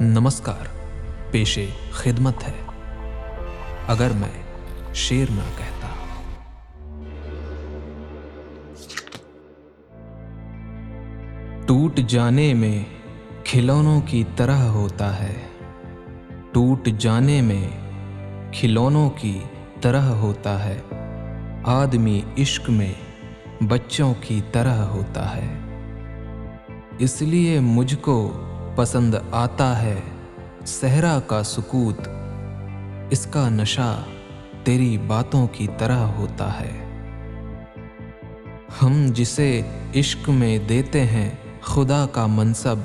نمسکار پیشے خدمت ہے۔ اگر میں شیر نہ کہتا۔ ٹوٹ جانے میں کھلونوں کی طرح ہوتا ہے۔ ٹوٹ جانے میں کھلونوں کی طرح ہوتا ہے۔ آدمی عشق میں بچوں کی طرح ہوتا ہے۔ اس لیے مجھ کو پسند آتا ہے۔ صحرا کا سکوت، اس کا نشہ تیری باتوں کی طرح ہوتا ہے۔ ہم جسے عشق میں دیتے ہیں، خدا کا منصب۔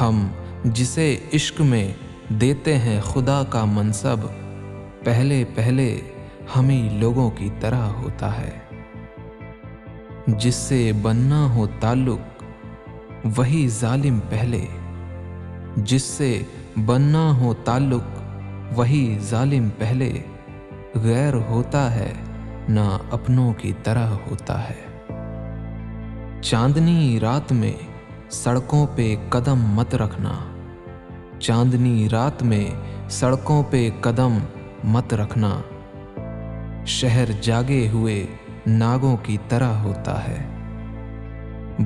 ہم جسے عشق میں دیتے ہیں، خدا کا منصب۔ پہلے پہلے ہمیں لوگوں کی طرح ہوتا ہے۔ جس سے بننا ہو تعلق، وہی ظالم پہلے۔ جس سے بننا ہو تعلق، وہی ظالم پہلے غیر ہوتا ہے، نہ اپنوں کی طرح ہوتا ہے۔ چاندنی رات میں سڑکوں پہ قدم مت رکھنا۔ چاندنی رات میں سڑکوں پہ قدم مت رکھنا۔ شہر جاگے ہوئے ناگوں کی طرح ہوتا ہے۔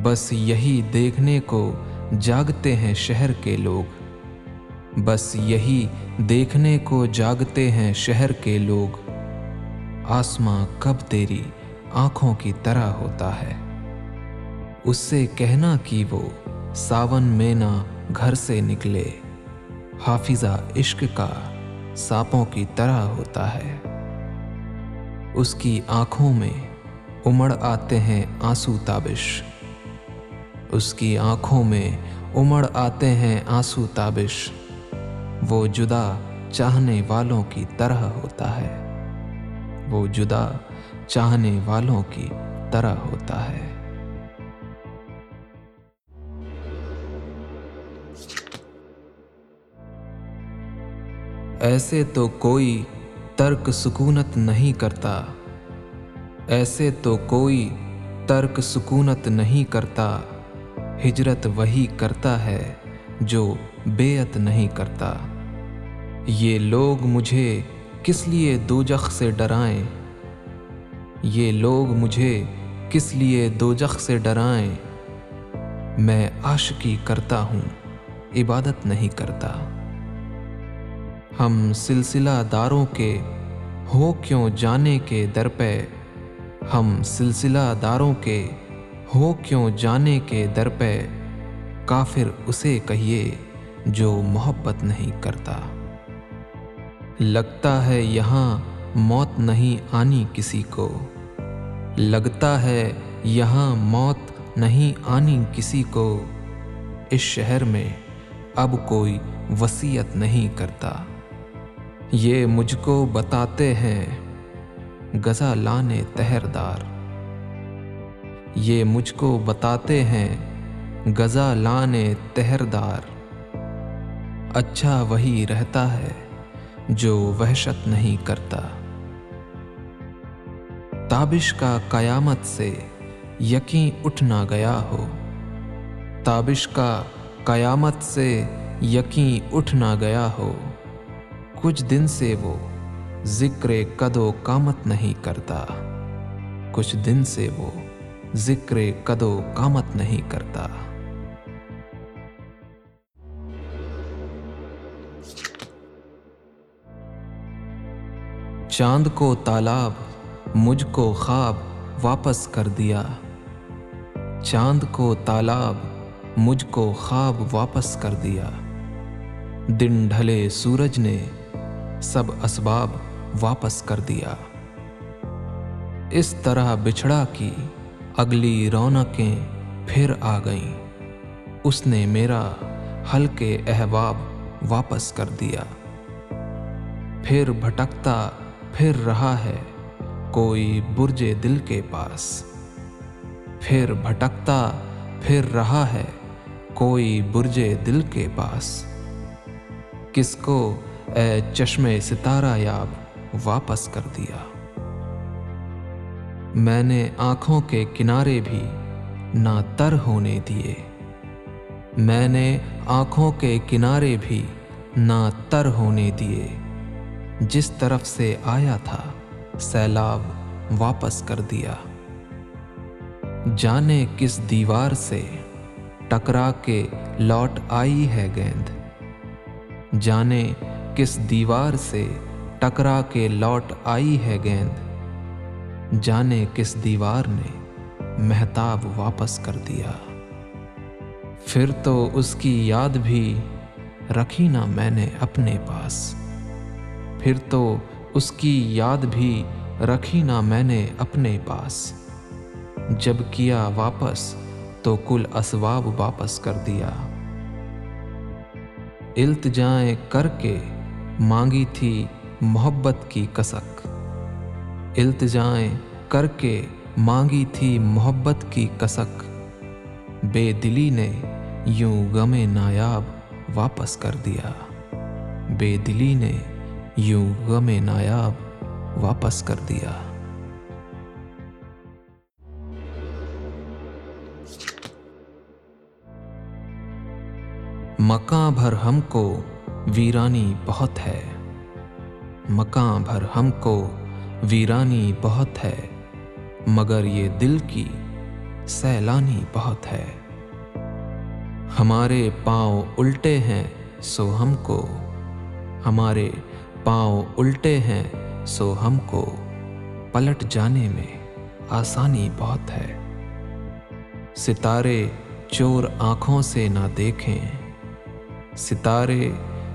بس یہی دیکھنے کو جاگتے ہیں شہر کے لوگ۔ بس یہی دیکھنے کو جاگتے ہیں شہر کے لوگ۔ آسماں کب تیری آنکھوں کی طرح ہوتا ہے۔ اس سے کہنا کہ وہ ساون مینا گھر سے نکلے۔ حافظہ عشق کا سانپوں کی طرح ہوتا ہے۔ اس کی آنکھوں میں امڑ آتے ہیں آنسو تابش۔ اس کی آنکھوں میں امڑ آتے ہیں آنسو تابش۔ وہ جدا چاہنے والوں کی طرح ہوتا ہے۔ وہ جدا چاہنے والوں کی طرح ہوتا ہے۔ ایسے تو کوئی ترک سکونت نہیں کرتا۔ ایسے تو کوئی ترک سکونت نہیں کرتا۔ ہجرت وہی کرتا ہے جو بیعت نہیں کرتا۔ یہ لوگ مجھے کس لیے دوجخ سے ڈرائیں؟ یہ لوگ مجھے کس لیے دوجخ سے ڈرائیں؟ میں عاشقی کرتا ہوں، عبادت نہیں کرتا۔ ہم سلسلہ داروں کے ہو کیوں جانے کے در پہ؟ ہم سلسلہ داروں کے ہو کیوں جانے کے در پہ؟ کافر اسے کہیے جو محبت نہیں کرتا۔ لگتا ہے یہاں موت نہیں آنی کسی کو۔ لگتا ہے یہاں موت نہیں آنی کسی کو۔ اس شہر میں اب کوئی وصیت نہیں کرتا۔ یہ مجھ کو بتاتے ہیں۔ غزہ لانے تہردار۔ یہ مجھ کو بتاتے ہیں غزہ لانے تہردار۔ اچھا وہی رہتا ہے جو وحشت نہیں کرتا۔ تابش کا قیامت سے یقین اٹھ نہ گیا ہو۔ تابش کا قیامت سے یقین اٹھ نہ گیا ہو۔ کچھ دن سے وہ ذکر قد و قامت نہیں کرتا۔ کچھ دن سے وہ ذکر قد و قامت نہیں کرتا۔ چاند کو تالاب، مجھ کو خواب واپس کر دیا۔ چاند کو تالاب، مجھ کو خواب واپس کر دیا۔ دن ڈھلے سورج نے سب اسباب واپس کر دیا۔ اس طرح بچھڑا کی اگلی رونقیں پھر آ گئیں۔ اس نے میرا ہلکے احباب واپس کر دیا۔ پھر بھٹکتا پھر رہا ہے کوئی برجے دل کے پاس۔ پھر بھٹکتا پھر رہا ہے کوئی برجے دل کے پاس۔ کس کو اے چشم ستارہ یاب واپس کر دیا۔ میں نے آنکھوں کے کنارے بھی نہ تر ہونے دیے۔ میں نے آنکھوں کے کنارے بھی نہ تر ہونے دیے۔ جس طرف سے آیا تھا، سیلاب واپس کر دیا۔ جانے کس دیوار سے ٹکرا کے لوٹ آئی ہے گیند۔ جانے کس دیوار سے ٹکرا کے لوٹ آئی ہے گیند۔ جانے کس دیوار نے محتاب واپس کر دیا۔ پھر تو اس کی یاد بھی رکھی نہ میں نے اپنے پاس۔ پھر تو اس کی یاد بھی رکھی نہ میں نے اپنے پاس۔ جب کیا واپس تو کل اسباب واپس کر دیا۔ التجائیں کر کے مانگی تھی محبت کی کسک۔ التجائیں کر کے مانگی تھی محبت کی کسک۔ بے دلی نے یوں غم نایاب واپس کر دیا۔ بے دلی نے یوں غم نایاب واپس کر دیا۔ مکاں بھر ہم کو ویرانی بہت ہے۔ مکاں بھر ہم کو ویرانی بہت ہے، مگر یہ دل کی سیلانی بہت ہے۔ ہمارے پاؤں الٹے ہیں سو ہم کو۔ ہمارے پاؤں الٹے ہیں سو ہم کو۔ پلٹ جانے میں آسانی بہت ہے۔ ستارے چور آنکھوں سے نہ دیکھیں۔ ستارے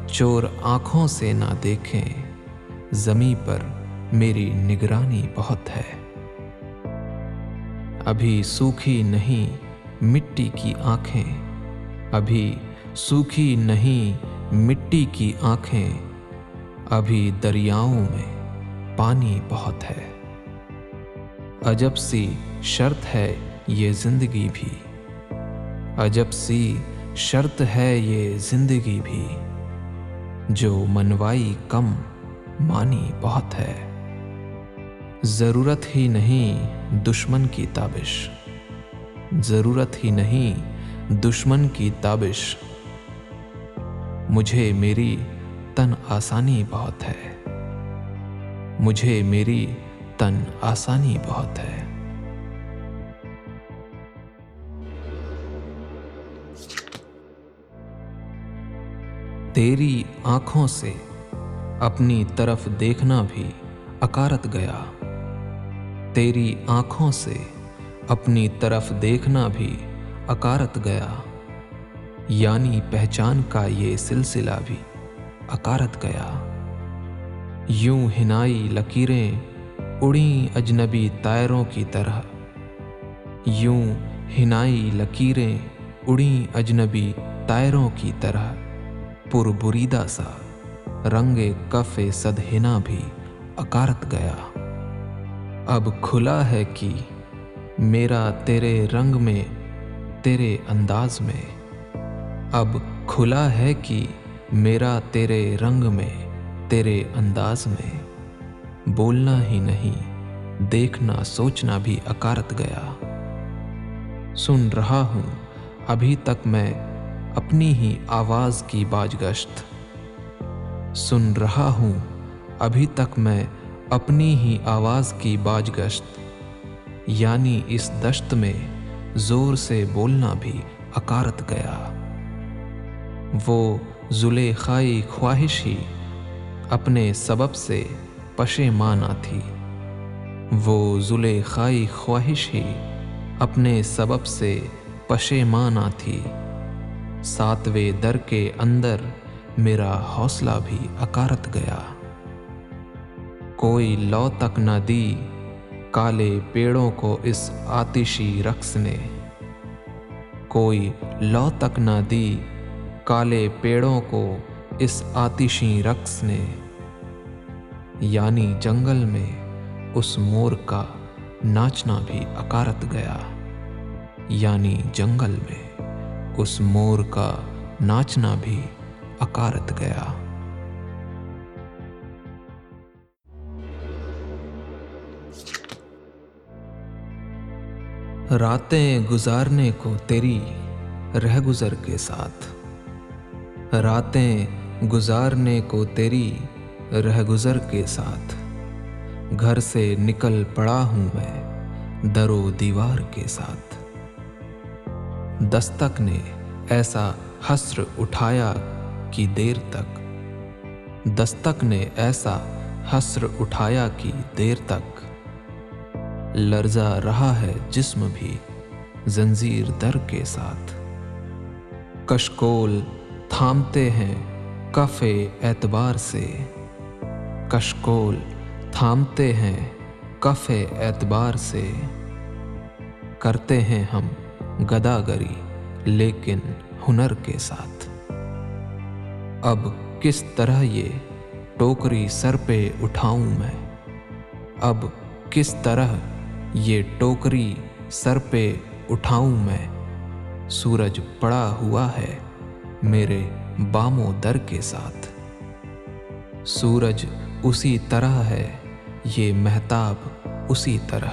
چور آنکھوں سے نہ دیکھیں۔ زمیں پر میری نگرانی بہت ہے۔ ابھی سوکھی نہیں مٹی کی آنکھیں۔ ابھی سوکھی نہیں مٹی کی آنکھیں۔ ابھی دریاؤں میں پانی بہت ہے۔ عجب سی شرط ہے یہ زندگی بھی۔ عجب سی شرط ہے یہ زندگی بھی۔ جو منوائی کم مانی بہت ہے۔ ضرورت ہی نہیں دشمن کی تابش۔ ضرورت ہی نہیں دشمن کی تابش۔ مجھے میری تن آسانی بہت ہے۔ مجھے میری تن آسانی بہت ہے۔ تیری آنکھوں سے اپنی طرف دیکھنا بھی اکارت گیا۔ تیری آنکھوں سے اپنی طرف دیکھنا بھی اکارت گیا۔ یعنی پہچان کا یہ سلسلہ بھی اکارت گیا۔ یوں ہنائی لکیریں اڑیں اجنبی تائروں کی طرح۔ یوں ہنائی لکیریں اڑیں اجنبی تائروں کی طرح۔ پر بریدہ سا رنگ کف صد ہنا بھی اکارت گیا۔ اب کھلا ہے کہ میرا تیرے رنگ میں، تیرے انداز میں۔ اب کھلا ہے کہ میرا تیرے رنگ میں، تیرے انداز میں۔ بولنا ہی نہیں، دیکھنا، سوچنا بھی اکارت گیا۔ سن رہا ہوں، ابھی تک میں اپنی ہی آواز کی باج گشت سن رہا ہوں، ابھی تک میں اپنی ہی آواز کی باج گشت یعنی اس دشت میں زور سے بولنا بھی اکارت گیا۔ وہ زلیخائی خواہش ہی اپنے سبب سے پشیمانہ تھی۔ وہ زلیخائی خواہش ہی اپنے سبب سے پشے مانا تھی۔ ساتویں در کے اندر میرا حوصلہ بھی اکارت گیا۔ کوئی لو تک نہ دی۔ کالے پیڑوں کو اس آتشی رقص نے۔ کوئی لو تک نہ دی۔ کالے پیڑوں کو اس آتشی رقص نے۔ یعنی جنگل میں اس مور کا ناچنا بھی اکارت گیا۔ یعنی جنگل میں اس مور کا ناچنا بھی اکارت گیا۔ راتیں گزارنے کو تیری رہ گزر کے ساتھ۔ راتیں گزارنے کو تیری رہ گزر کے ساتھ۔ گھر سے نکل پڑا ہوں میں در و دیوار کے ساتھ۔ دستک نے ایسا حسر اٹھایا کہ دیر تک۔ دستک نے ایسا حسر اٹھایا کہ دیر تک۔ لرزا رہا ہے جسم بھی زنجیر در کے ساتھ۔ کشکول تھامتے ہیں کف اعتبار سے۔ کشکول تھامتے ہیں کف اعتبار سے۔ کرتے ہیں ہم گداگری لیکن ہنر کے ساتھ۔ اب کس طرح یہ ٹوکری سر پہ اٹھاؤں میں؟ اب کس طرح یہ ٹوکری سر پہ اٹھاؤں میں۔ سورج پڑا ہوا ہے میرے باموں در کے ساتھ۔ سورج اسی طرح ہے، یہ محتاب اسی طرح۔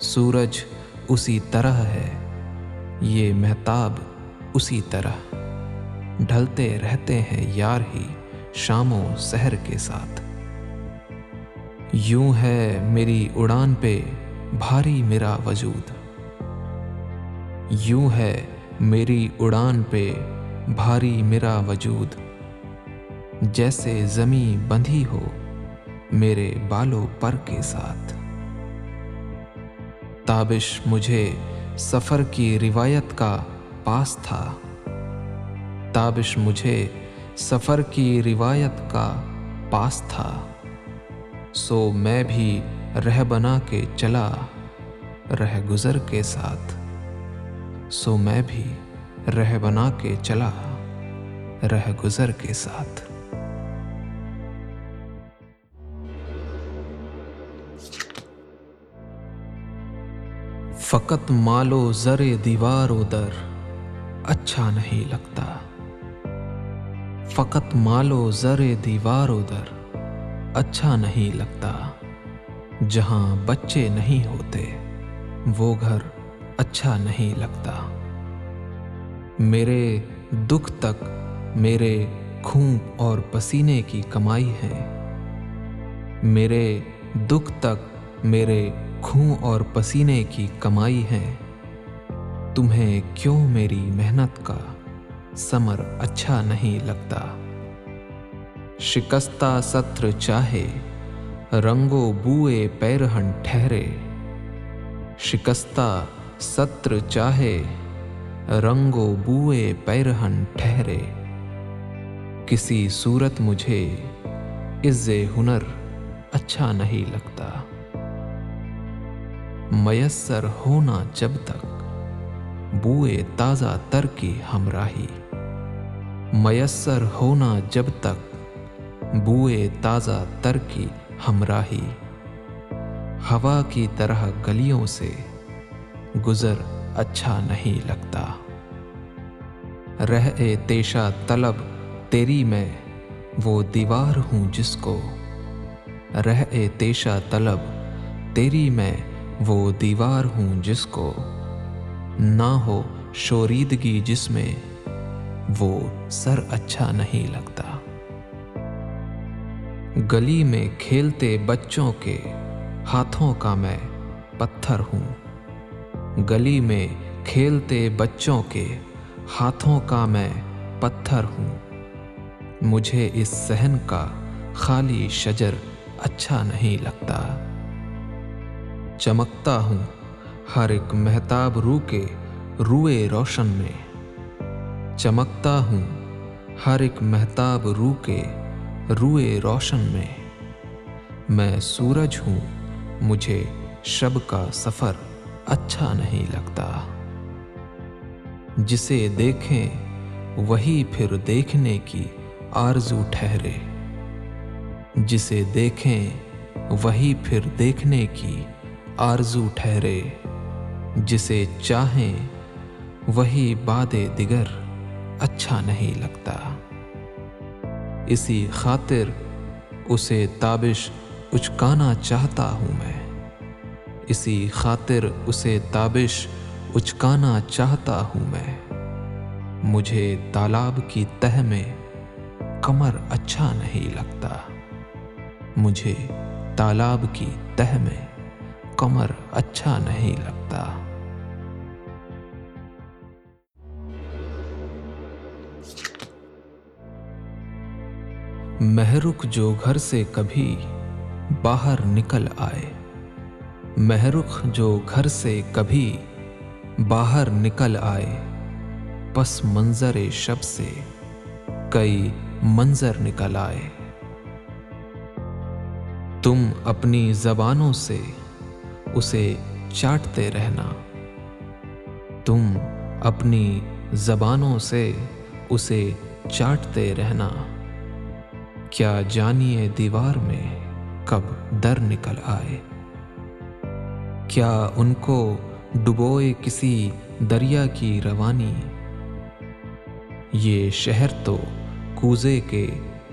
سورج اسی طرح ہے، یہ محتاب اسی طرح۔ ڈھلتے رہتے ہیں یار ہی شام و سحر کے ساتھ۔ یوں ہے میری اڑان پہ بھاری میرا وجود۔ یوں ہے میری اڑان پہ بھاری میرا وجود۔ جیسے زمیں بندھی ہو میرے بالوں پر کے ساتھ۔ تابش مجھے سفر کی روایت کا پاس تھا۔ تابش مجھے سفر کی روایت کا پاس تھا۔ سو میں بھی رہ بنا کے چلا، رہ گزر کے ساتھ۔ سو میں بھی رہ بنا کے چلا، رہ گزر کے ساتھ۔ فقط مالو زر، دیوار و در اچھا نہیں لگتا۔ فقط مالو زر، دیوار و در اچھا نہیں لگتا۔ جہاں بچے نہیں ہوتے، وہ گھر اچھا نہیں لگتا۔ میرے دکھ تک میرے خون اور پسینے کی کمائی ہے۔ میرے دکھ تک میرے خون اور پسینے کی کمائی ہے۔ تمہیں کیوں میری محنت کا سمر اچھا نہیں لگتا؟ شکستہ ستر چاہے رنگو بوئے پیرہن ٹھہرے۔ شکستہ ستر چاہے رنگو بوئے پیرہن ٹھہرے۔ کسی صورت مجھے عز ہنر اچھا نہیں لگتا۔ میسر ہونا جب تک بوئے تازہ تر کی ہمراہی۔ میسر ہونا جب تک بوئے تازہ تر کی ہمراہی۔ ہوا کی طرح گلیوں سے گزر اچھا نہیں لگتا۔ رہ اے تیشا طلب، تیری میں وہ دیوار ہوں جس کو۔ رہ اے تیشا طلب، تیری میں وہ دیوار ہوں جس کو۔ نہ ہو شوریدگی جس میں وہ سر اچھا نہیں لگتا۔ گلی میں کھیلتے بچوں کے ہاتھوں کا میں پتھر ہوں۔ گلی میں کھیلتے بچوں کے ہاتھوں کا میں پتھر ہوں۔ مجھے اس سہن کا خالی شجر اچھا نہیں لگتا۔ چمکتا ہوں ہر ایک محتاب رو کے روئے روشن میں۔ چمکتا ہوں ہر ایک محتاب رو کے روئے روشن میں۔ میں سورج ہوں، مجھے شب کا سفر اچھا نہیں لگتا۔ جسے دیکھیں، وہی پھر دیکھنے کی آرزو ٹھہرے۔ جسے دیکھیں، وہی پھر دیکھنے کی آرزو ٹھہرے۔ جسے چاہیں، وہی باد دیگر اچھا نہیں لگتا۔ اسی خاطر اسے تابش اچکانا چاہتا ہوں میں۔ اسی خاطر اسے تابش اچکانا چاہتا ہوں میں۔ مجھے تالاب کی تہ میں کمر اچھا نہیں لگتا۔ مجھے تالاب کی تہ میں کمر اچھا نہیں لگتا۔ مہرخ جو گھر سے کبھی باہر نکل آئے۔ مہرخ جو گھر سے کبھی باہر نکل آئے۔ پس منظر شب سے کئی منظر نکل آئے۔ تم اپنی زبانوں سے اسے چاٹتے رہنا۔ تم اپنی زبانوں سے اسے چاٹتے رہنا۔ کیا جانیے دیوار میں کب در نکل آئے؟ کیا ان کو ڈبوئے کسی دریا کی روانی؟ یہ شہر تو کوزے کے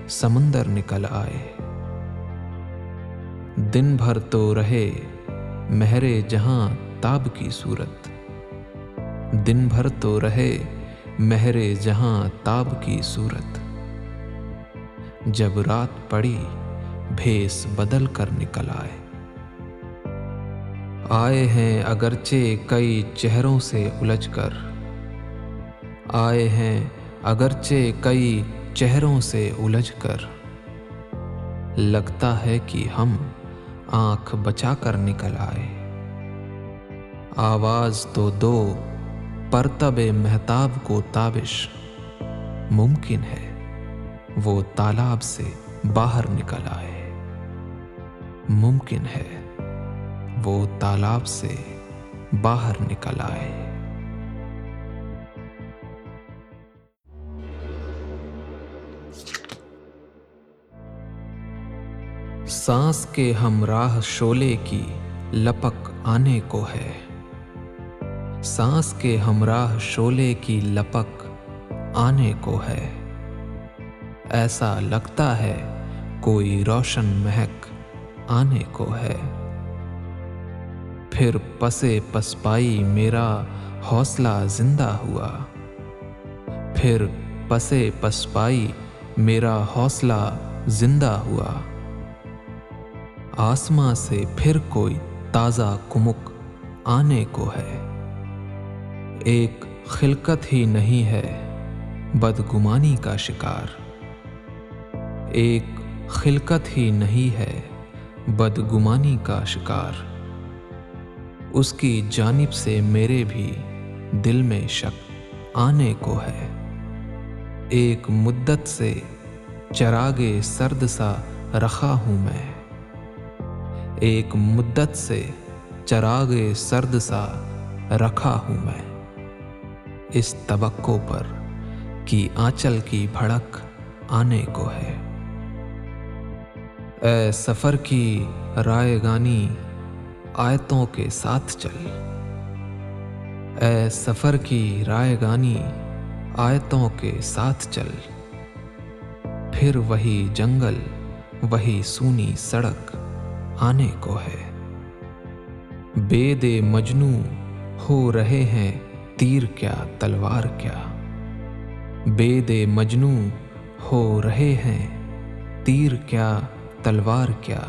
سمندر نکل آئے۔ دن بھر تو رہے مہرے جہاں تاب کی صورت۔ دن بھر تو رہے مہرے جہاں تاب کی صورت۔ جب رات پڑی، بھیس بدل کر نکل آئے۔ آئے ہیں اگرچہ کئی چہروں سے الجھ کر۔ آئے ہیں اگرچہ کئی چہروں سے الجھ کر۔ لگتا ہے کہ ہم آنکھ بچا کر نکل آئے۔ آواز تو دو، پرتب محتاب کو تابش ممکن ہے۔ وہ تالاب سے باہر نکل آئے۔ ممکن ہے وہ تالاب سے باہر نکل آئے۔ سانس کے ہمراہ شولے کی لپک آنے کو ہے۔ سانس کے ہمراہ شولے کی لپک آنے کو ہے۔ ایسا لگتا ہے کوئی روشن مہک آنے کو ہے۔ پھر پسے پسپائی میرا حوصلہ زندہ ہوا۔ پھر پسے پسپائی میرا حوصلہ زندہ ہوا۔ آسماں سے پھر کوئی تازہ کمک آنے کو ہے۔ ایک خلقت ہی نہیں ہے، بدگمانی کا شکار۔ ایک خلقت ہی نہیں ہے، بدگمانی کا شکار۔ اس کی جانب سے میرے بھی دل میں شک آنے کو ہے۔ ایک مدت سے چراغے سرد سا رکھا ہوں میں۔ ایک مدت سے چراغ سرد سا رکھا ہوں میں۔ اس توقع پر کہ آنچل کی بھڑک آنے کو ہے۔ اے سفر کی رائے گانی آیتوں کے ساتھ چل۔ اے سفر کی رائے گانی آیتوں کے ساتھ چل۔ پھر وہی جنگل، وہی سونی سڑک آنے کو ہے۔ بے دے مجنو ہو رہے ہیں، تیر کیا، تلوار کیا۔ بے دے مجنو ہو رہے ہیں، تیر کیا تلوار کیا۔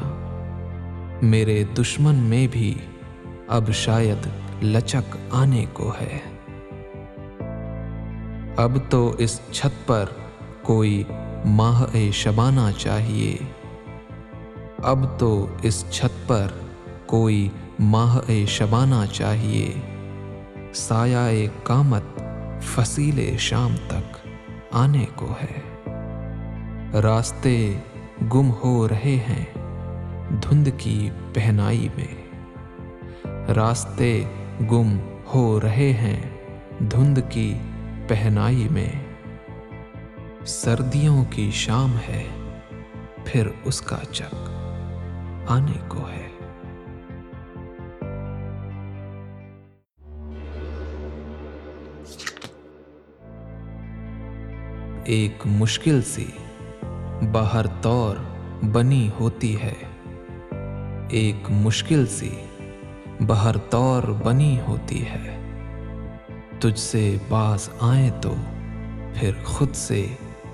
میرے دشمن میں بھی اب شاید لچک آنے کو ہے۔ اب تو اس چھت پر کوئی ماہ شبانہ چاہیے۔ اب تو اس چھت پر کوئی ماہ شبانہ چاہیے۔ سایہ کامت فصیل شام تک آنے کو ہے۔ راستے گم ہو رہے ہیں دھند کی پہنائی میں۔ راستے گم ہو رہے ہیں دھند کی پہنائی میں۔ سردیوں کی شام ہے، پھر اس کا چک آنے کو ہے۔ ایک مشکل سی باہر طور بنی ہوتی ہے۔ ایک مشکل سی باہر طور بنی ہوتی ہے۔ تجھ سے باز آئیں تو پھر خود سے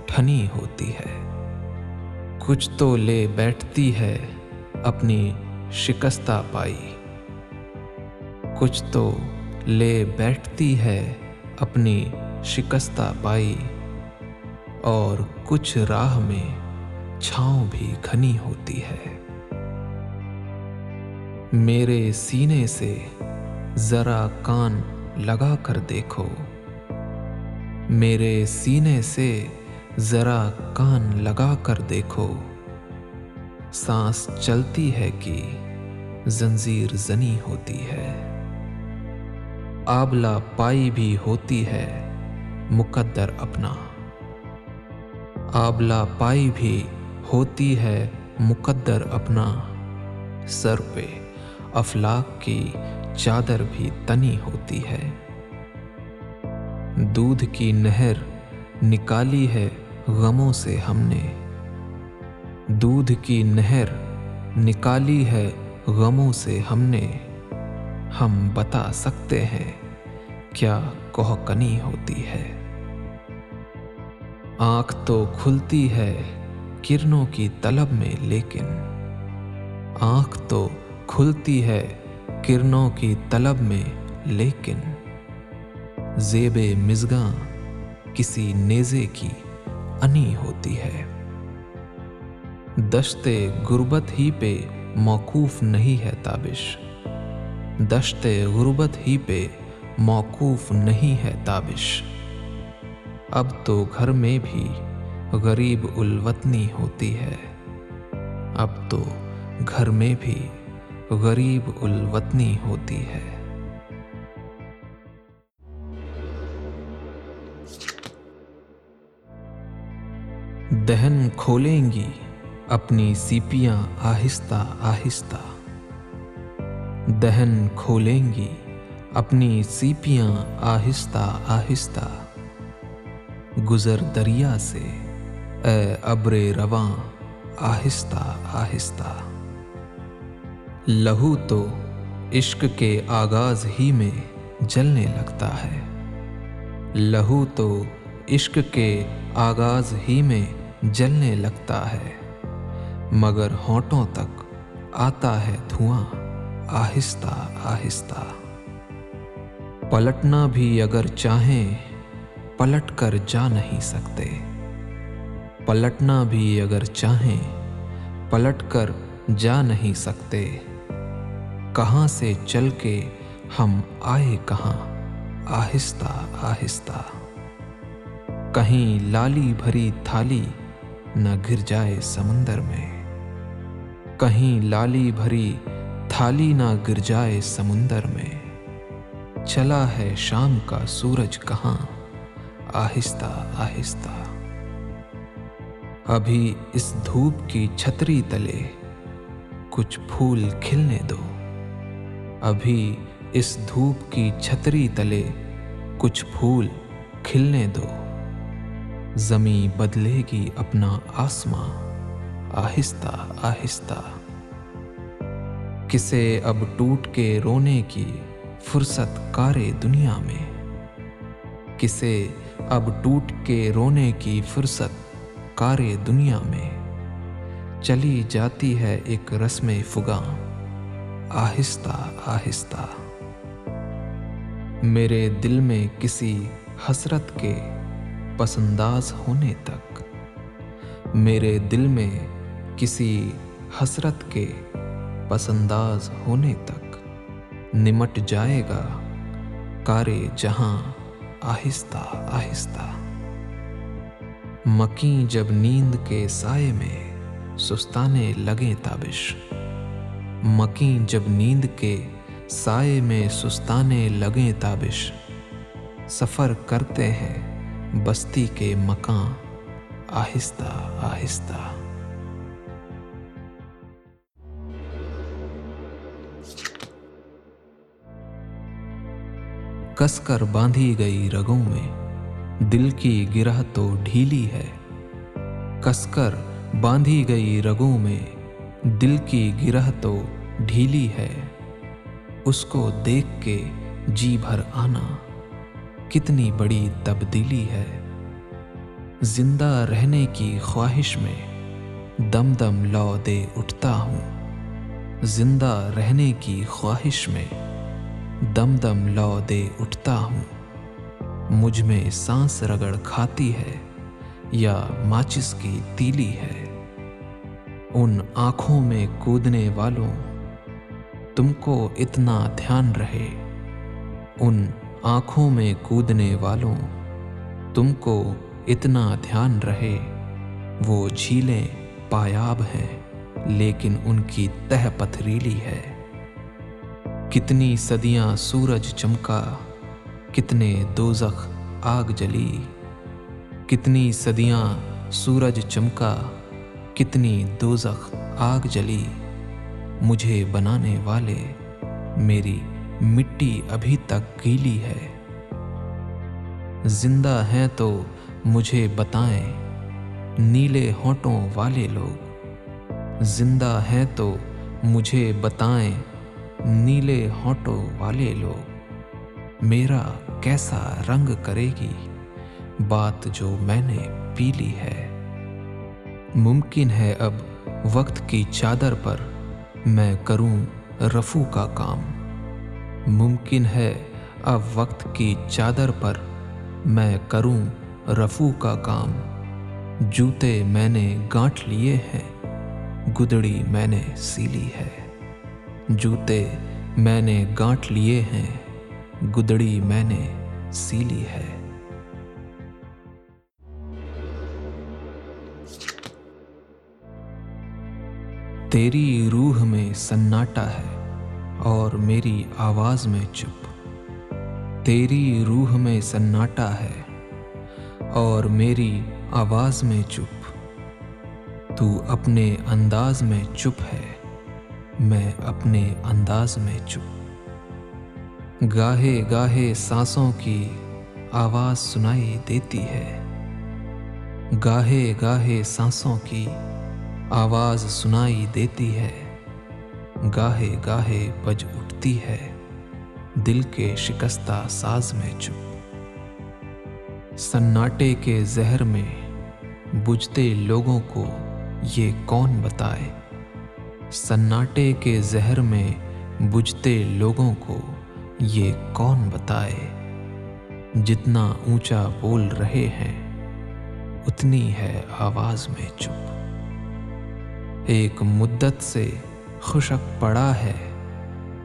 ٹھنی ہوتی ہے۔ کچھ تو لے بیٹھتی ہے اپنی شکستہ پائی۔ کچھ تو لے بیٹھتی ہے اپنی شکستہ پائی۔ اور کچھ راہ میں چھاؤں بھی گھنی ہوتی ہے۔ میرے سینے سے ذرا کان لگا کر دیکھو۔ میرے سینے سے ذرا کان لگا کر دیکھو۔ سانس چلتی ہے کہ زنجیر زنی ہوتی ہے۔ آبلا پائی بھی ہوتی ہے، مقدر اپنا۔ آبلا پائی بھی ہوتی ہے مقدر اپنا سر پہ۔ افلاق کی چادر بھی تنی ہوتی ہے۔ دودھ کی نہر نکالی ہے غموں سے ہم نے۔ دودھ کی نہر نکالی ہے غموں سے ہم نے۔ ہم بتا سکتے ہیں کیا کوہکنی ہوتی ہے۔ آنکھ تو کھلتی ہے کرنوں کی طلب میں، لیکن آنکھ تو کھلتی ہے کرنوں کی طلب میں، لیکن زیب مزگاں کسی نیزے کی انی ہوتی ہے۔ دشت غربت ہی پہ موقوف نہیں ہے تابش۔ دشت غربت ہی پہ موقوف نہیں ہے تابش۔ اب تو گھر میں بھی غریب الوطنی ہوتی ہے۔ اب تو گھر میں بھی غریب الوطنی ہوتی ہے۔ دہن کھولیں گی اپنی سیپیاں آہستہ آہستہ۔ دہن کھولیں گی اپنی سیپیاں آہستہ آہستہ۔ گزر دریا سے۔ اے ابر رواں، آہستہ آہستہ۔ لہو تو عشق کے آغاز ہی میں جلنے لگتا ہے۔ لہو تو عشق کے آغاز ہی میں جلنے لگتا ہے۔ مگر ہونٹوں تک آتا ہے دھواں، آہستہ آہستہ۔ پلٹنا بھی اگر چاہیں پلٹ کر جا نہیں سکتے۔ پلٹنا بھی اگر چاہیں، پلٹ کر جا نہیں سکتے۔ کہاں سے چل کے ہم آئے کہاں؟ آہستہ آہستہ۔ کہیں لالی بھری تھالی نہ گر جائے سمندر میں۔ کہیں لالی بھری تھالی نہ گر جائے سمندر میں۔ چلا ہے شام کا سورج کہاں؟ آہستہ آہستہ۔ ابھی اس دھوپ کی چھتری تلے کچھ پھول کھلنے دو۔ ابھی اس دھوپ کی چھتری تلے کچھ پھول کھلنے دو۔ زمیں بدلے گی اپنا آسماں۔ آہستہ آہستہ۔ کسے اب ٹوٹ کے رونے کی فرصت کارے دنیا میں۔ کسے اب ٹوٹ کے رونے کی فرصت کارے دنیا میں۔ چلی جاتی ہے ایک رسم فگاں۔ آہستہ آہستہ۔ میرے دل میں کسی حسرت کے پسنداز ہونے تک۔ میرے دل میں کسی حسرت کے پسنداز ہونے تک۔ نمٹ جائے گا کارے جہاں۔ آہستہ آہستہ۔ مکیں جب نیند کے سائے میں سستانے لگے تابش۔ مکیں جب نیند کے سائے میں سستانے لگیں تابش۔ سفر کرتے ہیں بستی کے مکان آہستہ آہستہ۔ کس کر باندھی گئی رگوں میں دل کی گرہ تو ڈھیلی ہے کس کر باندھی گئی رگوں میں دل کی گرہ تو ڈھیلی ہے اس کو دیکھ کے جی بھر آنا کتنی بڑی تبدیلی ہے زندہ رہنے کی خواہش میں دم دم لو دے اٹھتا ہوں زندہ رہنے کی خواہش میں دم دم لو دے اٹھتا ہوں۔ مجھ میں سانس رگڑ کھاتی ہے یا ماچس کی تیلی ہے۔ ان آنکھوں میں کودنے والوں، تم کو اتنا دھیان رہے۔ ان آنکھوں میں کودنے والوں، تم کو اتنا دھیان رہے۔ وہ جھیلیں پایاب ہیں، لیکن ان کی تہ پتھریلی ہے۔ کتنی صدیاں سورج چمکا، کتنے دوزخ آگ جلی، کتنی صدیاں سورج چمکا، کتنی دوزخ آگ جلی۔ مجھے بنانے والے میری مٹی ابھی تک گیلی ہے۔ زندہ ہیں تو مجھے بتائیں، نیلے ہونٹوں والے لوگ۔ زندہ ہیں تو مجھے بتائیں۔ نیلے ہونٹوں والے لوگ، میرا کیسا رنگ کرے گی؟ بات جو میں نے پی لی ہے۔ ممکن ہے اب وقت کی چادر پر میں کروں رفو کا کام۔ ممکن ہے اب وقت کی چادر پر میں کروں رفو کا کام۔ جوتے میں نے گانٹ لیے ہیں، گدڑی میں نے سیلی ہے۔ جوتے میں نے گانٹ لیے ہیں، گدڑی میں نے سیلی ہے۔ تیری روح میں سناٹا ہے اور میری آواز میں چپ۔ تیری روح میں سناٹا ہے اور میری آواز میں چپ۔ تو اپنے انداز میں چپ ہے۔ میں اپنے انداز میں چپ گاہے گاہے سانسوں کی آواز سنائی دیتی ہے۔ گاہے گاہے سانسوں کی آواز سنائی دیتی ہے۔ گاہے گاہے بج اٹھتی ہے۔ دل کے شکستہ ساز میں چپ سناٹے کے زہر میں بجھتے لوگوں کو یہ کون بتائے؟ سناٹے کے زہر میں بجھتے لوگوں کو یہ کون بتائے؟ جتنا اونچا بول رہے ہیں، اتنی ہے آواز میں چپ۔ ایک مدت سے خشک پڑا ہے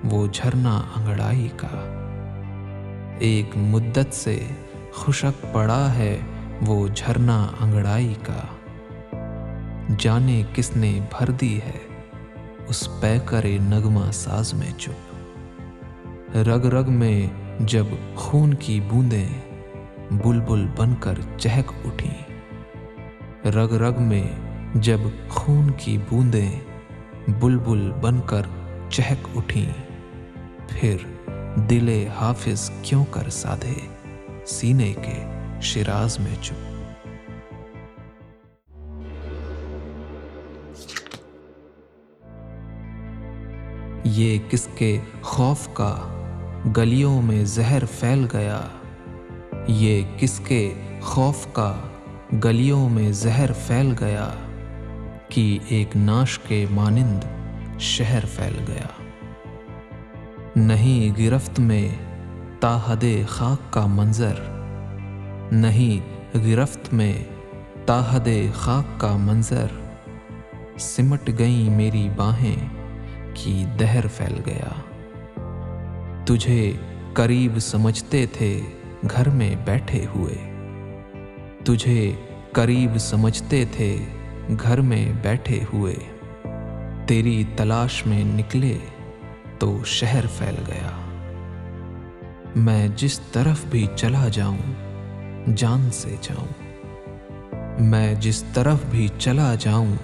وہ جھرنا انگڑائی کا۔ ایک مدت سے خشک پڑا ہے وہ جھرنا انگڑائی کا۔ جانے کس نے بھر دی ہے؟ اس پے کرے نغمہ ساز میں چپ۔ رگ رگ میں جب خون کی بوندیں بلبل بن کر چہک اٹھی رگ رگ میں جب خون کی بوندیں بلبل بن کر چہک اٹھی پھر دل حافظ کیوں کر سادھے سینے کے شراز میں چپ۔ یہ کس کے خوف کا گلیوں میں زہر پھیل گیا؟ یہ کس کے خوف کا گلیوں میں زہر پھیل گیا کی ایک ناش کے مانند شہر پھیل گیا؟ نہیں گرفت میں تاحد خاک کا منظر، نہیں گرفت میں تاحد خاک کا منظر، سمٹ گئیں میری باہیں۔ کی دہر پھیل گیا۔ تجھے قریب سمجھتے تھے گھر میں بیٹھے ہوئے۔ تجھے قریب سمجھتے تھے گھر میں بیٹھے ہوئے۔ تیری تلاش میں نکلے تو شہر پھیل گیا۔ میں جس طرف بھی چلا جاؤں، جان سے جاؤں۔ میں جس طرف بھی چلا جاؤں،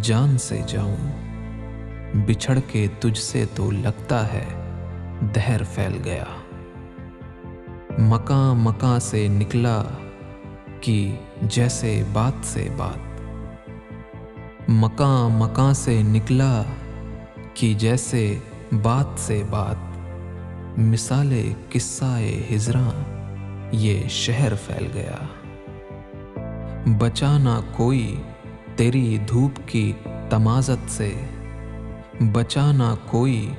جان سے جاؤں۔ بچھڑ کے تجھ سے تو لگتا ہے، دہر پھیل گیا۔ مکان مکان سے نکلا کہ جیسے بات سے بات۔ مکان مکان سے نکلا کہ جیسے بات سے بات۔ مثال قصہ ہجراں یہ شہر پھیل گیا۔ بچانا کوئی تیری دھوپ کی تمازت سے۔ بچا نہ کوئی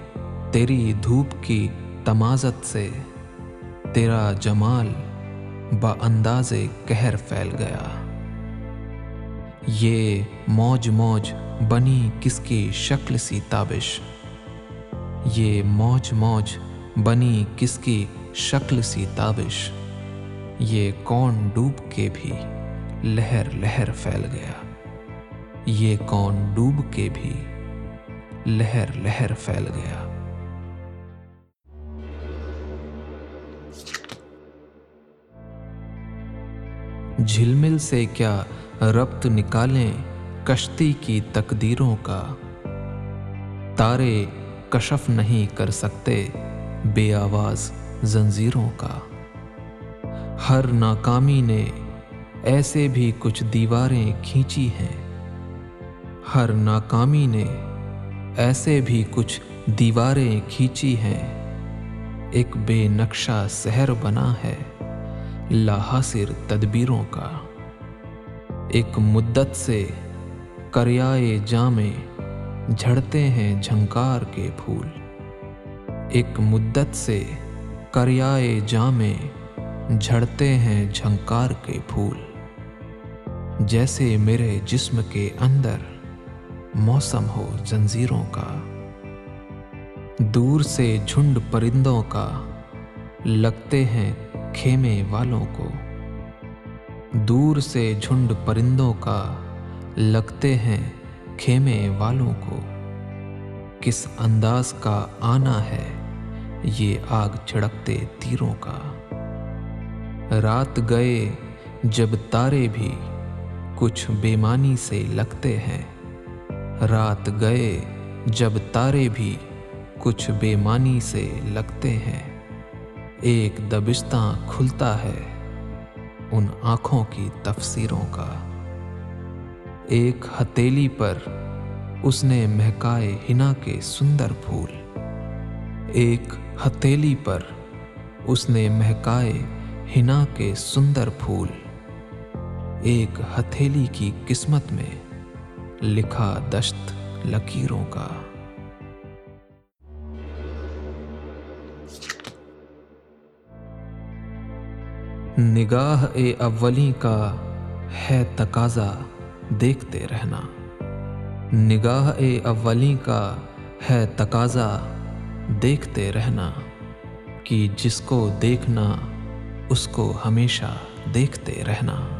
تیری دھوپ کی تمازت سے، تیرا جمال با انداز کہر پھیل گیا۔ یہ موج موج بنی کس کی شکل سی تابش؟ یہ موج موج بنی کس کی شکل سی تابش؟ یہ کون ڈوب کے بھی لہر لہر پھیل گیا۔ یہ کون ڈوب کے بھی لہر لہر پھیل گیا۔ جھلمل سے کیا ربط نکالیں کشتی کی تقدیروں کا؟ تارے کشف نہیں کر سکتے بے آواز زنزیروں کا۔ ہر ناکامی نے ایسے بھی کچھ دیواریں کھینچی ہیں۔ ہر ناکامی نے ایسے بھی کچھ دیواریں کھینچی ہیں۔ ایک بے نقشہ سہر بنا ہے لاحاصر تدبیروں کا۔ ایک مدت سے کریائے جامے جھڑتے ہیں جھنکار کے پھول۔ ایک مدت سے کریائے جامے جھڑتے ہیں جھنکار کے پھول۔ جیسے میرے جسم کے اندر موسم ہو جنزیروں کا، دور سے جھنڈ پرندوں کا، لگتے ہیں کھیمے والوں کو۔ دور سے جھنڈ پرندوں کا، لگتے ہیں کھیمے والوں کو۔ کس انداز کا آنا ہے یہ آگ چھڑکتے تیروں کا۔ رات گئے جب تارے بھی کچھ بیمانی سے لگتے ہیں۔ رات گئے جب تارے بھی کچھ بے مانی سے لگتے ہیں۔ ایک دبشتہ کھلتا ہے ان آنکھوں کی تفسیروں کا۔ ایک ہتیلی پر اس نے مہکائے ہنا کے سندر پھول۔ ایک ہتیلی پر اس نے مہکائے ہنا کے سندر پھول۔ ایک ہتھیلی کی قسمت میں لکھا دشت لکیروں کا۔ نگاہ اے اولی کا ہے تقاضا دیکھتے رہنا۔ نگاہ اے اولی کا ہے تقاضا دیکھتے رہنا کہ جس کو دیکھنا اس کو ہمیشہ دیکھتے رہنا۔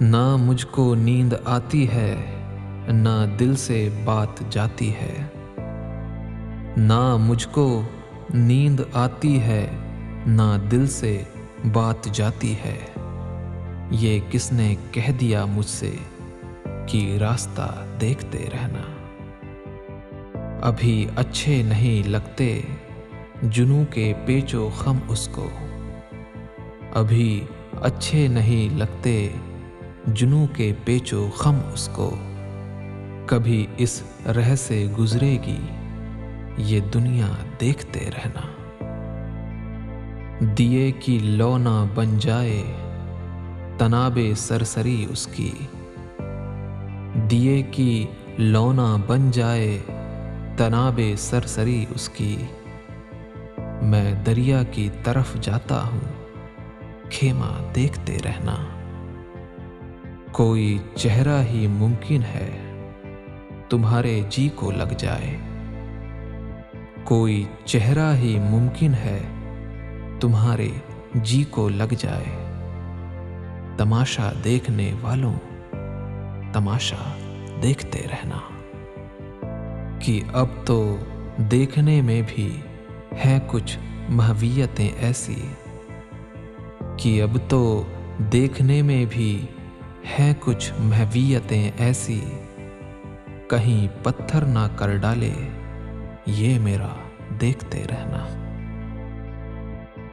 نہ مجھ کو نیند آتی ہے، نہ دل سے بات جاتی ہے۔ نہ مجھ کو نیند آتی ہے، نہ دل سے بات جاتی ہے۔ یہ کس نے کہہ دیا مجھ سے کہ راستہ دیکھتے رہنا؟ ابھی اچھے نہیں لگتے جنو کے پیچو خم اس کو۔ ابھی اچھے نہیں لگتے جنوں کے پیچو خم اس کو۔ کبھی اس رہ سے گزرے گی، یہ دنیا دیکھتے رہنا۔ دیے کی لونا بن جائے، تناب سرسری اس کی۔ دیے کی لونا بن جائے، تناب سرسری اس کی۔ میں دریا کی طرف جاتا ہوں کھیما دیکھتے رہنا۔ کوئی چہرہ ہی ممکن ہے، تمہارے جی کو لگ جائے۔ کوئی چہرہ ہی ممکن ہے، تمہارے جی کو لگ جائے۔ تماشا دیکھنے والوں، تماشا دیکھتے رہنا۔ کہ اب تو دیکھنے میں بھی ہے کچھ مہویتیں ایسی، کہ اب تو دیکھنے میں بھی ہیں کچھ مہویتیں ایسی، کہیں پتھر نہ کر ڈالے، یہ میرا دیکھتے رہنا۔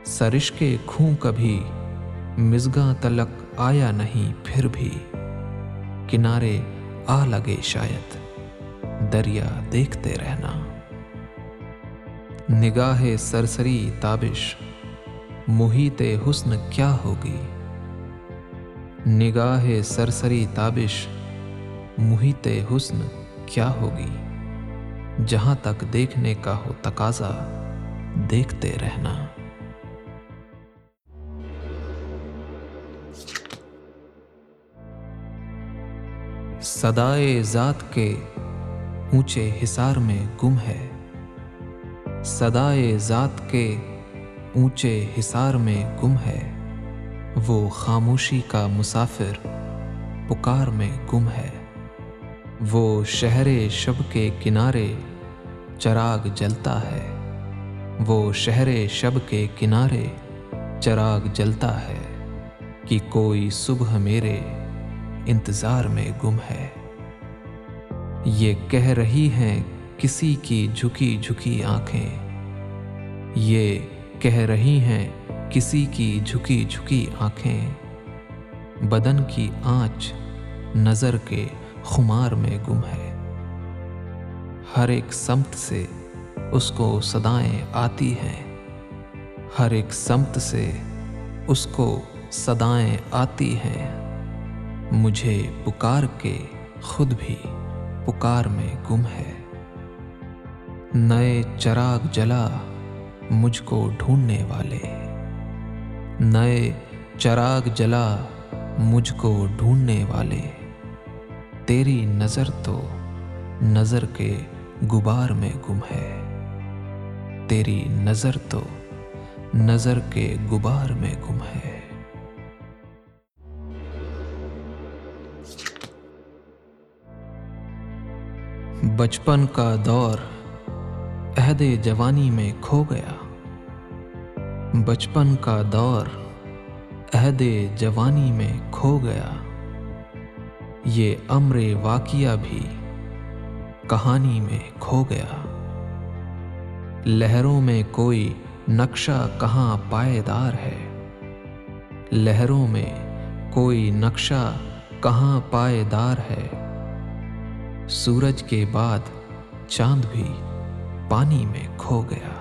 سرش کے کھوں کبھی، مزگاں تلک آیا نہیں پھر بھی۔ کنارے آ لگے شاید، دریا دیکھتے رہنا۔ نگاہ سرسری تابش، محیط حسن کیا ہوگی؟ نگاہ سرسری تابش، محیط حسن کیا ہوگی؟ جہاں تک دیکھنے کا ہو تقاضا، دیکھتے رہنا۔ صدائے ذات کے اونچے حصار میں گم ہے۔ صدائے ذات کے اونچے حصار میں گم ہے۔ وہ خاموشی کا مسافر پکار میں گم ہے۔ وہ شہر شب کے کنارے چراغ جلتا ہے۔ وہ شہر شب کے کنارے چراغ جلتا ہے کہ کوئی صبح میرے انتظار میں گم ہے۔ یہ کہہ رہی ہیں کسی کی جھکی جھکی آنکھیں۔ یہ کہہ رہی ہیں کسی کی جھکی جھکی آنکھیں، بدن کی آنچ نظر کے خمار میں گم ہے۔ ہر ایک سمت سے اس کو صدائیں آتی ہیں۔ ہر ایک سمت سے اس کو صدائیں آتی ہیں۔ مجھے پکار کے خود بھی پکار میں گم ہے۔ نئے چراغ جلا مجھ کو ڈھونڈنے والے۔ نئے چراغ جلا مجھ کو ڈھونڈنے والے۔ تیری نظر تو نظر کے غبار میں گم ہے۔ تیری نظر تو نظر کے غبار میں گم ہے۔ بچپن کا دور عہد جوانی میں کھو گیا۔ بچپن کا دور عہد جوانی میں کھو گیا۔ یہ امر واقعہ بھی کہانی میں کھو گیا۔ لہروں میں کوئی نقشہ کہاں پائیدار ہے؟ لہروں میں کوئی نقشہ کہاں پائیدار ہے؟ سورج کے بعد چاند بھی پانی میں کھو گیا۔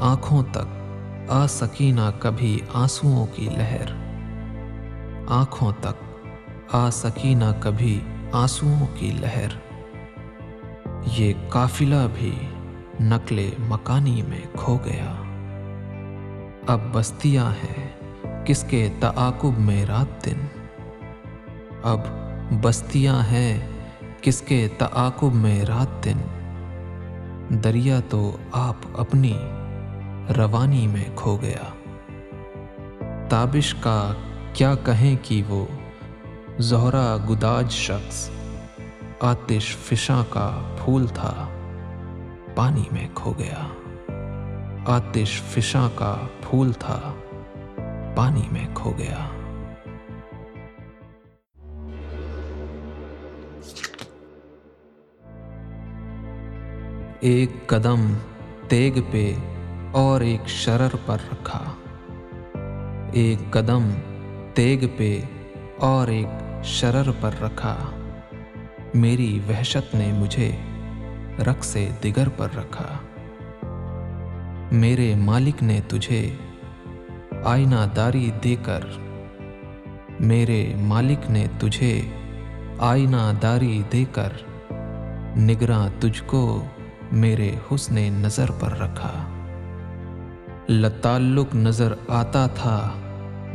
آنکھوں تک آ سکی نہ کبھی آنسوؤں کی لہر۔ آنکھوں تک آ سکی نہ کبھی آنسوؤں کی لہر۔ یہ قافلہ بھی نقل مکانی میں کھو گیا۔ اب بستیاں ہیں کس کے تعاقب میں رات دن۔ اب بستیاں ہیں کس کے تعاقب میں رات دن۔ دریا تو آپ اپنی روانی میں کھو گیا۔ تابش کا کیا کہیں کہ وہ زہرا گداج شخص آتش فشاں کا پھول تھا، پانی میں کھو گیا۔ آتش فشاں کا پھول تھا، پانی میں کھو گیا۔ ایک قدم تیگ پہ اور ایک شرر پر رکھا۔ ایک قدم تیگ پہ اور ایک شرر پر رکھا۔ میری وحشت نے مجھے رق سے دگر پر رکھا۔ میرے مالک نے تجھے آئینہ داری دے کر، میرے مالک نے تجھے آئینہ داری دے کر نگراں تجھ کو میرے حسن نظر پر رکھا۔ لتعلق نظر آتا تھا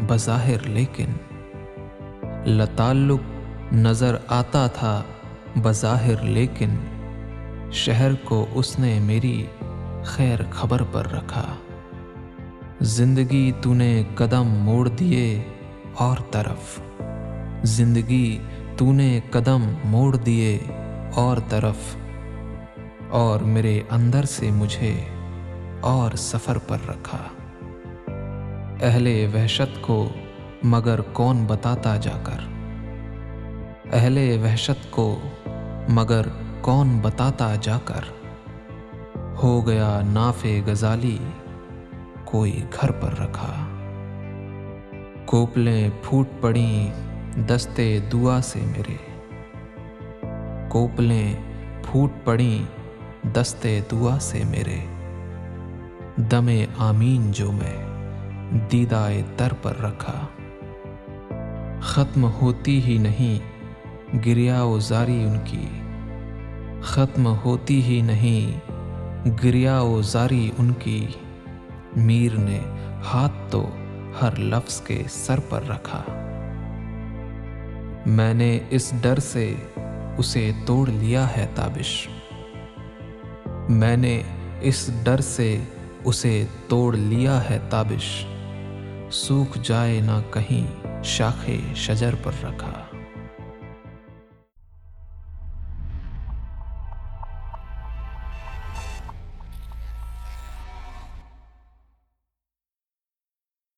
بظاہر، لیکن لتعلق نظر آتا تھا بظاہر، لیکن شہر کو اس نے میری خیر خبر پر رکھا۔ زندگی تو نے قدم موڑ دیے اور طرف۔ زندگی تو نے قدم موڑ دیے اور طرف۔ اور میرے اندر سے مجھے اور سفر پر رکھا۔ اہل وحشت کو مگر کون بتاتا جا کر؟ اہل وحشت کو مگر کون بتاتا جا کر؟ ہو گیا ناف غزالی کوئی گھر پر رکھا۔ کوپلیں پھوٹ پڑیں دستے دعا سے میرے۔ کوپلیں پھوٹ پڑیں دستے دعا سے میرے۔ دم آمین جو میں دیدائے در پر رکھا۔ ختم ہوتی ہی نہیں گریا و زاری ان کی۔ ختم ہوتی ہی نہیں گریا و زاری ان کی۔ میر نے ہاتھ تو ہر لفظ کے سر پر رکھا۔ میں نے اس ڈر سے اسے توڑ لیا ہے تابش۔ میں نے اس ڈر سے اسے توڑ لیا ہے تابش۔ سوکھ جائے نہ کہیں شاخے شجر پر رکھا۔